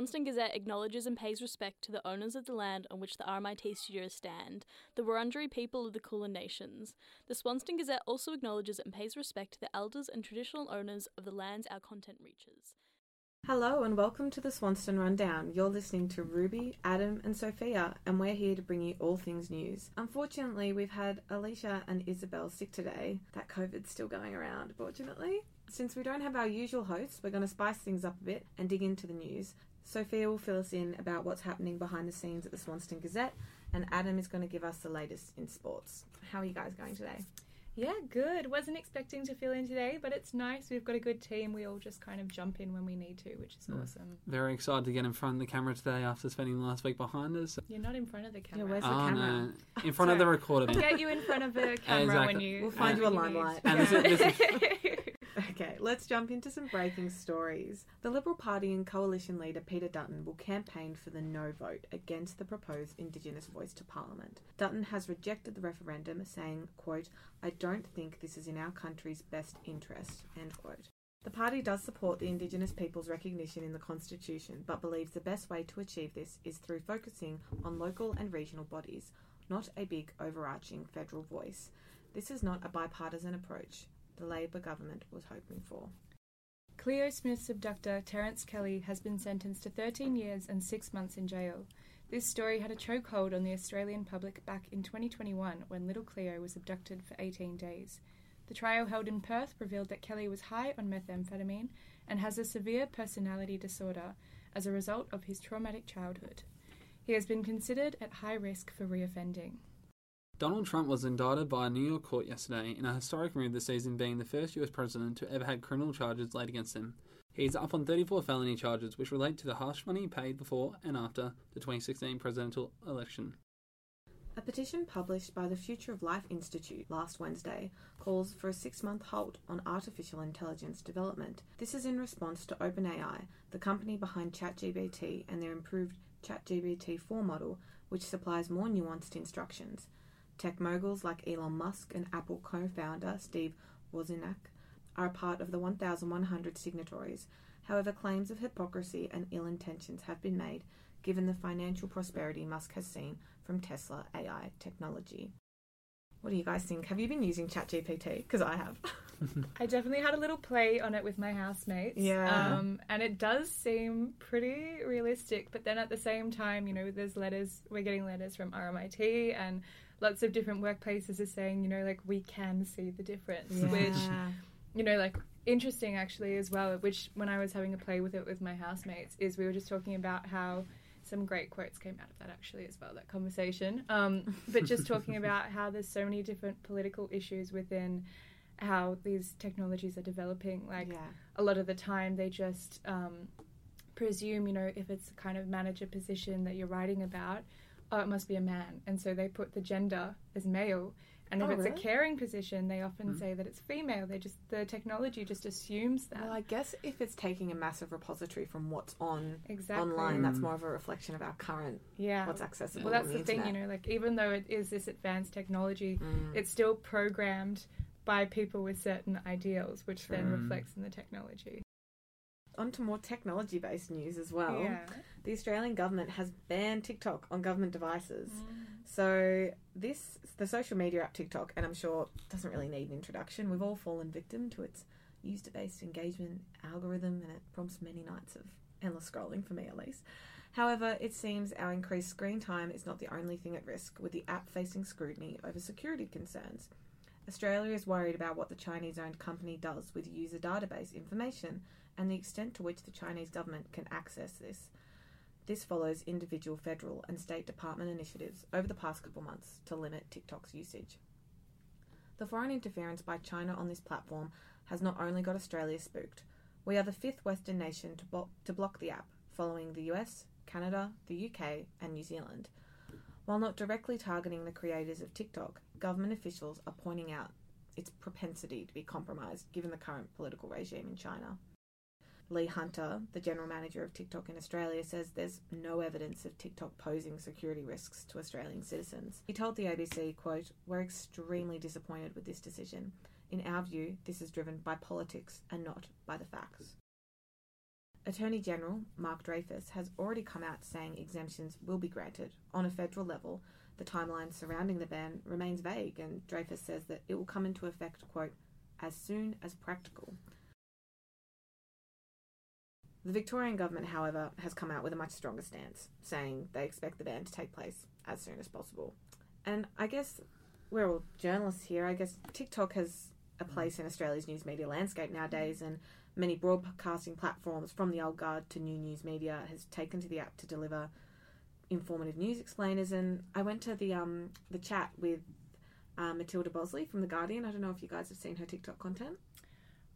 Swanston Gazette acknowledges and pays respect to the owners of the land on which the RMIT studios stand, the Wurundjeri people of the Kulin Nations. The Swanston Gazette also acknowledges and pays respect to the elders and traditional owners of the lands our content reaches. Hello and welcome to the Swanston Rundown. You're listening to Ruby, Adam, and Sofia, and we're here to bring you all things news. Unfortunately, we've had Elisha and Isabel sick today. That COVID's still going around, fortunately. Since we don't have our usual hosts, we're going to spice things up a bit and dig into the news. Sofia will fill us in about what's happening behind the scenes at the Swanston Gazette, and Adam is going to give us the latest in sports. How are you guys going today? Yeah, good. Wasn't expecting to fill in today, but it's nice. We've got a good team. We all just kind of jump in when we need to, which is Yeah. awesome. Very excited to get in front of the camera today after spending the last week behind us. You're not in front of the camera. where's the oh camera? no, in front of the recorder. I'll get you in front of the camera when you. We'll find when you a need. limelight. And this is- this Okay, let's jump into some breaking stories. The Liberal Party and coalition leader Peter Dutton will campaign for the no vote against the proposed Indigenous voice to Parliament. Dutton has rejected the referendum, saying, quote, I don't think this is in our country's best interest, end quote. The party does support the Indigenous people's recognition in the Constitution, but believes the best way to achieve this is through focusing on local and regional bodies, not a big overarching federal voice. This is not a bipartisan approach the Labor government was hoping for. Cleo Smith's abductor, Terence Kelly, has been sentenced to 13 years and six months in jail. This story had a chokehold on the Australian public back in 2021 when little Cleo was abducted for 18 days. The trial held in Perth revealed that Kelly was high on methamphetamine and has a severe personality disorder as a result of his traumatic childhood. He has been considered at high risk for reoffending. Donald Trump was indicted by a New York court yesterday in a historic move this season, being the first US president to ever have criminal charges laid against him. He is up on 34 felony charges which relate to the harsh money paid before and after the 2016 presidential election. A petition published by the Future of Life Institute last Wednesday calls for a six month halt on artificial intelligence development. This is in response to OpenAI, the company behind ChatGPT, and their improved ChatGPT 4 model, which supplies more nuanced instructions. Tech moguls like Elon Musk and Apple co founder Steve Wozniak are a part of the 1,100 signatories. However, claims of hypocrisy and ill intentions have been made given the financial prosperity Musk has seen from Tesla AI technology. What do you guys think? Have you been using ChatGPT? Because I have. I definitely had a little play on it with my housemates. Yeah. Um, and it does seem pretty realistic, but then at the same time, you know, there's letters, we're getting letters from RMIT and lots of different workplaces are saying, you know, like we can see the difference, which, you know, like interesting actually as well, which when I was having a play with it with my housemates, is we were just talking about how some great quotes came out of that actually as well, that conversation. Um, but just talking about how there's so many different political issues within how these technologies are developing. Like yeah. a lot of the time, they just um, presume, you know, if it's a kind of manager position that you're writing about, oh, it must be a man, and so they put the gender as male. And if Oh, it's really? a caring position, they often Mm. say that it's female. They just the technology just assumes that. Well, I guess if it's taking a massive repository from what's on exactly. online, that's Mm. more of a reflection of our current Yeah. what's accessible. well, that's on the, the, thing, you know. Like even though it is this advanced technology, Mm. it's still programmed by people with certain ideals, which then reflects in the technology. On to more technology based news as well. yeah. The Australian government has banned TikTok on government devices. Mm. So this the social media app TikTok, and I'm sure doesn't really need an introduction. We've all fallen victim to its user-based engagement algorithm, and it prompts many nights of endless scrolling for me at least. However, it seems our increased screen time is not the only thing at risk, with the app facing scrutiny over security concerns. Australia is worried about what the Chinese owned company does with user database information and the extent to which the Chinese government can access this. This follows individual federal and state department initiatives over the past couple months to limit TikTok's usage. The foreign interference by China on this platform has not only got Australia spooked, we are the fifth Western nation to, to block the app, following the US, Canada, the UK, and New Zealand. While not directly targeting the creators of TikTok, government officials are pointing out its propensity to be compromised given the current political regime in China. Lee Hunter, the general manager of TikTok in Australia, says there's no evidence of TikTok posing security risks to Australian citizens. He told the ABC, quote, We're extremely disappointed with this decision. In our view, this is driven by politics and not by the facts. Attorney General Mark Dreyfus has already come out saying exemptions will be granted on a federal level. The timeline surrounding the ban remains vague, and Dreyfus says that it will come into effect, quote, as soon as practical. The Victorian government, however, has come out with a much stronger stance, saying they expect the ban to take place as soon as possible. And I guess we're all journalists here. I guess TikTok has a place in Australia's news media landscape nowadays, and many broadcasting platforms, from the old guard to new news media, has taken to the app to deliver informative news explainers. And I went to the um the chat with uh, Matilda Boseley from the Guardian. I don't know if you guys have seen her TikTok content.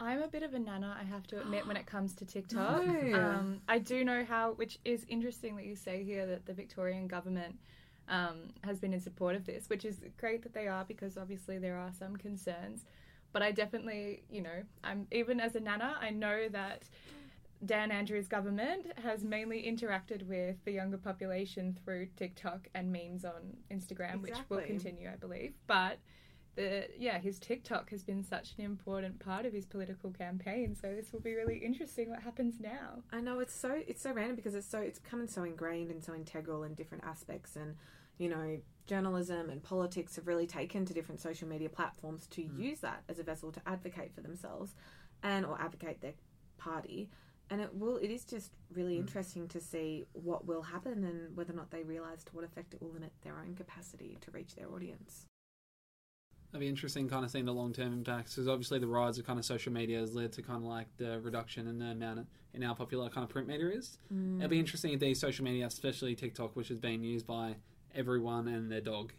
I'm a bit of a nana, I have to admit, when it comes to TikTok. No. Um, I do know how, which is interesting that you say here that the Victorian government um, has been in support of this, which is great that they are because obviously there are some concerns. But I definitely, you know, I'm even as a nana, I know that Dan Andrews' government has mainly interacted with the younger population through TikTok and memes on Instagram, which will continue, I believe. But the yeah, his TikTok has been such an important part of his political campaign. So this will be really interesting what happens now. I know it's so it's so random because it's so it's coming so ingrained and so integral in different aspects and you know journalism and politics have really taken to different social media platforms to mm. use that as a vessel to advocate for themselves and or advocate their party and it will it is just really mm. interesting to see what will happen and whether or not they realize to what effect it will limit their own capacity to reach their audience It'll be interesting kind of seeing the long term impacts because obviously the rise of kind of social media has led to kind of like the reduction in the amount of, in how popular kind of print media is. It'd be interesting if these social media, especially TikTok, which is being used by everyone and their dog,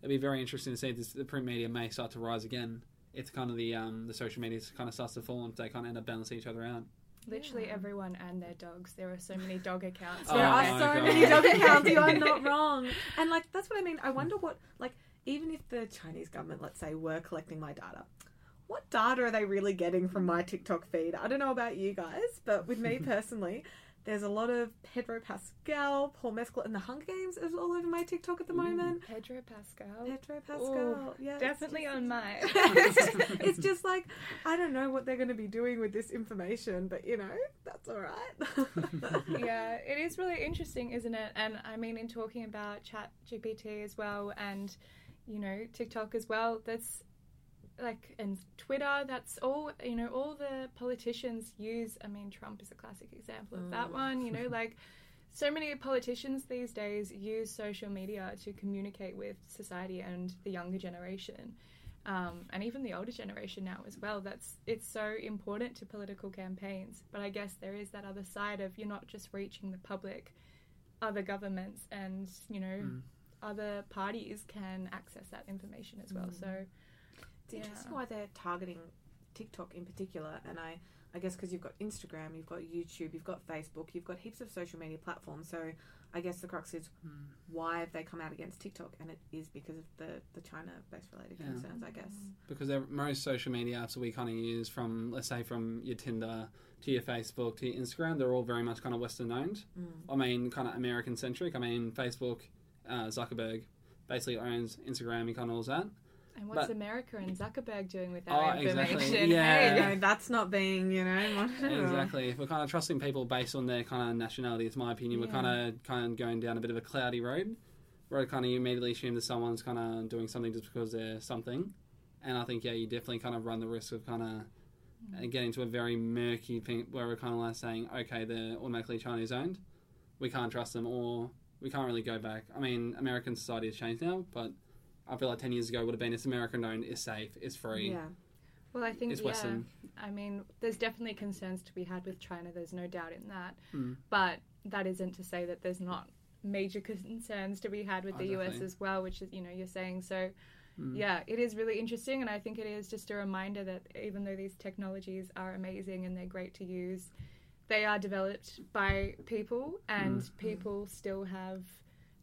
it'd be very interesting to see if this, the print media may start to rise again. It's kind of the um, the social media kind of starts to fall and they kind of end up balancing each other out. Literally everyone and their dogs. There are so many dog accounts. Oh there my are so God. many dog accounts. You are not wrong. And like that's what I mean. I wonder what like even if the Chinese government, let's say, were collecting my data, what data are they really getting from my TikTok feed? I don't know about you guys, but with me personally, there's a lot of Pedro Pascal, Paul Mescal, and the Hunger Games is all over my TikTok at the moment. Pedro Pascal. Pedro Pascal, yeah, Definitely just- on mine. it's just like I don't know what they're going to be doing with this information, but you know that's all right. yeah, it is really interesting, isn't it? And I mean, in talking about Chat GPT as well, and you know TikTok as well, that's like and Twitter. That's all you know. All the politicians use. I mean, Trump is a classic example of that Mm. one. You know, like so many politicians these days use social media to communicate with society and the younger generation. Um, and even the older generation now as well. That's it's so important to political campaigns. But I guess there is that other side of you're not just reaching the public, other governments and you know Mm. Other parties can access that information as well. Mm. So It's interesting why they're targeting TikTok in particular, and I, I guess because you've got Instagram, you've got YouTube, you've got Facebook, you've got heaps of social media platforms. So I guess the crux is Mm. why have they come out against TikTok, and it is because of the the China-based related Yeah. concerns, I guess. because ev- most social media apps that we kind of use from let's say from your tinder to your facebook to your instagram they're all very much kind of western owned Mm. i mean kind of american centric i mean facebook uh, zuckerberg basically owns instagram he kind of owns that and what's But- America and Zuckerberg doing with Oh, our exactly. information? Yeah. You Hey. know, that's not being, you know, monitored. exactly if we're kind of trusting people based on their kind of nationality it's my opinion we're kind of kind of going down a bit of a cloudy road where kind of immediately assume that someone's kind of doing something just because they're something and i think yeah you definitely kind of run the risk of kind of and get into a very murky thing where we're kind of like saying, okay, they're automatically Chinese owned. We can't trust them, or we can't really go back. I mean, American society has changed now, but I feel like 10 years ago would have been it's American owned, it's safe, it's free. Yeah. Well, I think It's yeah. Western. I mean, there's definitely concerns to be had with China. There's no doubt in that. Mm. But that isn't to say that there's not major concerns to be had with Oh, the US as well, which is you know you're saying. So Mm. yeah, it is really interesting, and I think it is just a reminder that even though these technologies are amazing and they're great to use, they are developed by people, and Mm. people still have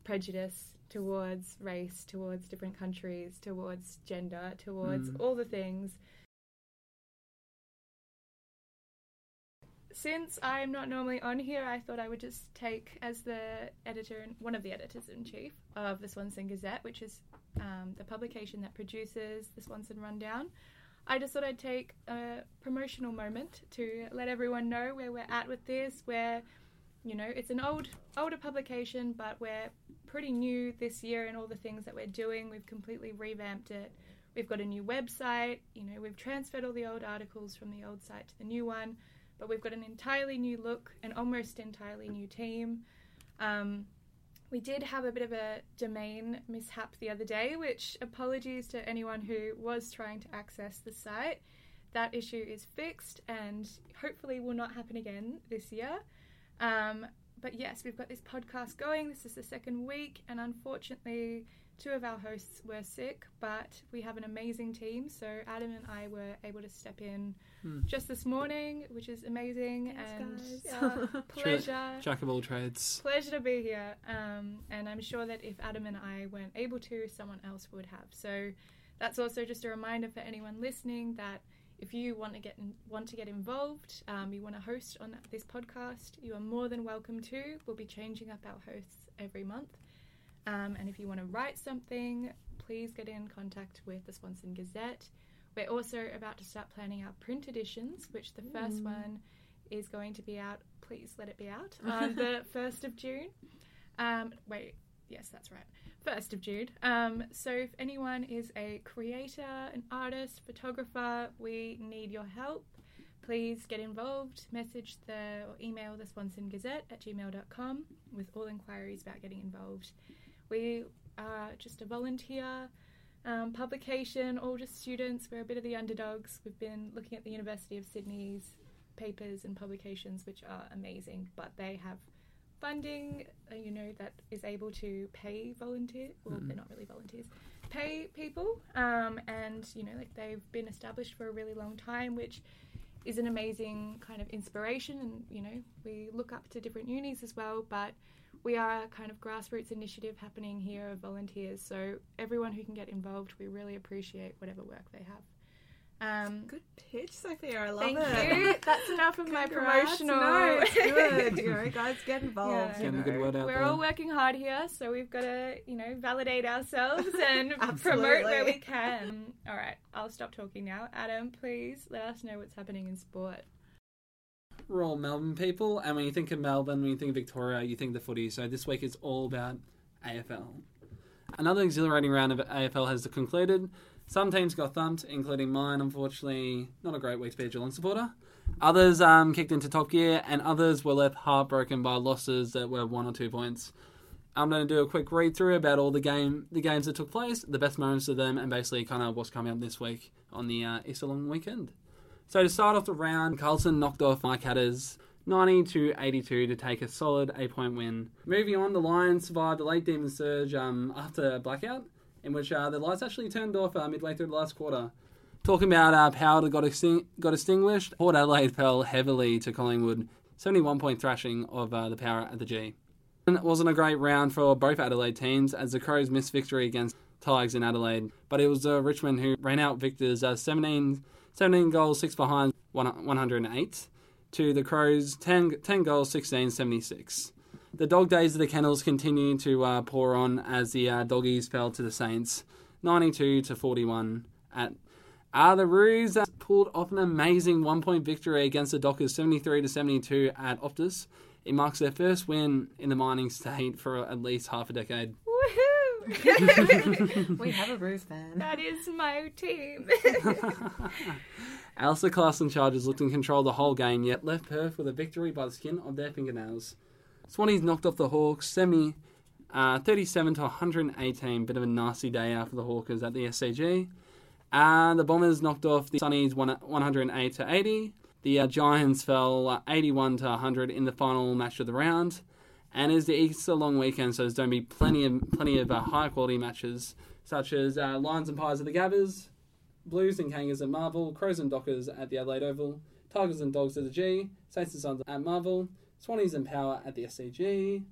prejudice towards race, towards different countries, towards gender, towards Mm. all the things. Since I'm not normally on here, I thought I would just take as the editor and one of the editors in chief of the Swanston Gazette, which is um, the publication that produces the Swanston Rundown. I just thought I'd take a promotional moment to let everyone know where we're at with this. Where, you know, it's an old older publication, but we're pretty new this year in all the things that we're doing. We've completely revamped it. We've got a new website. You know, we've transferred all the old articles from the old site to the new one, but we've got an entirely new look, an almost entirely new team. Um, we did have a bit of a domain mishap the other day, which apologies to anyone who was trying to access the site. That issue is fixed and hopefully will not happen again this year. Um, but yes, we've got this podcast going. This is the second week, and unfortunately, two of our hosts were sick, but we have an amazing team. So Adam and I were able to step in Hmm. just this morning, which is amazing Thanks, and guys. uh, pleasure. Jack of all trades. Pleasure to be here. Um, and I'm sure that if Adam and I weren't able to, someone else would have. So that's also just a reminder for anyone listening that if you want to get in, want to get involved, um, you want to host on this podcast, you are more than welcome to. We'll be changing up our hosts every month. Um, and if you want to write something, please get in contact with the Swanston Gazette. We're also about to start planning our print editions, which the first Mm. one is going to be out. Please let it be out on the 1st of June. Um, wait, yes, that's right. 1st of June. Um, so if anyone is a creator, an artist, photographer, we need your help. Please get involved. Message the or email the Swanston Gazette at gmail.com with all inquiries about getting involved. We are just a volunteer um, publication, all just students. We're a bit of the underdogs. We've been looking at the University of Sydney's papers and publications, which are amazing, but they have funding, uh, you know, that is able to pay volunteers. Well, Mhm. they're not really volunteers. Pay people, um, and you know, like they've been established for a really long time, which is an amazing kind of inspiration. And you know, we look up to different unis as well, but we are a kind of grassroots initiative happening here of volunteers. So everyone who can get involved, we really appreciate whatever work they have. Um, Good pitch, Sofia. I love thank it. Thank you. That's enough of my promotional. No, it's good. you know, guys, get involved. Yeah. you Getting good know. word out We're there. all working hard here, so we've got to, you know, validate ourselves and promote where we can. All right, I'll stop talking now. Adam, please let us know what's happening in sport. We're all Melbourne people, and when you think of Melbourne, when you think of Victoria, you think of the footy. So this week is all about AFL. Another exhilarating round of AFL has concluded. Some teams got thumped, including mine. Unfortunately, not a great week to be a Geelong supporter. Others um, kicked into top gear, and others were left heartbroken by losses that were one or two points. I'm going to do a quick read through about all the game, the games that took place, the best moments of them, and basically kind of what's coming up this week on the uh, Easter long weekend. So to start off the round, Carlton knocked off Mike Hatters 90 to 82 to take a solid 8 point win. Moving on, the Lions survived a late demon surge um, after a blackout, in which uh, the lights actually turned off uh, midway through the last quarter. Talking about uh, power that got, got extinguished, Port Adelaide fell heavily to Collingwood, 71 point thrashing of uh, the power at the G. It wasn't a great round for both Adelaide teams as the Crows missed victory against Tigers in Adelaide, but it was uh, Richmond who ran out victors uh, 17, 17 goals, 6 behind, one- 108, to the Crows 10, 10 goals, 16, 76. The dog days of the kennels continued to uh, pour on as the uh, doggies fell to the Saints 92 to 41 at uh, the Roos uh, pulled off an amazing one point victory against the Dockers 73 to 72 at Optus. It marks their first win in the mining state for at least half a decade. Woohoo! we have a Bruce fan. that is my team. Alastair Clarkson Chargers looked in control the whole game, yet left Perth with a victory by the skin of their fingernails. Swannies knocked off the Hawks 70, uh, 37 to 118. Bit of a nasty day out for the Hawkers at the SCG. Uh, the Bombers knocked off the Sunnies one- 108 to 80. The uh, Giants fell uh, 81 to 100 in the final match of the round. And it's the Easter long weekend, so there's going to be plenty of plenty of uh, high quality matches, such as uh, Lions and Pies at the Gabbers, Blues and Kangas at Marvel, Crows and Dockers at the Adelaide Oval, Tigers and Dogs at the G, Saints and Suns at Marvel, Swannies and Power at the SCG,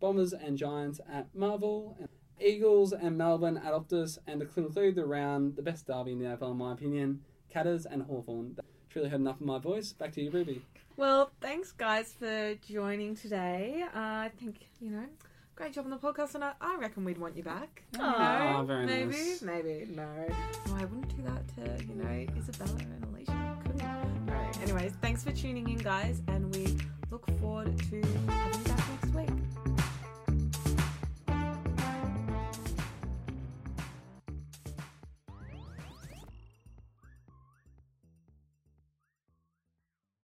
Bombers and Giants at Marvel, and Eagles and Melbourne at Optus, and to conclude the round, the best derby in the AFL in my opinion, Catters and Hawthorn. Truly had enough of my voice. Back to you, Ruby. Well, thanks guys for joining today. Uh, I think you know great job on the podcast, and I, I reckon we'd want you back. You Aw, know, very maybe, nice. maybe, no. No, I wouldn't do that to, you know, Isabella and Elisha. Couldn't. No. Anyways, thanks for tuning in, guys, and we look forward to having you back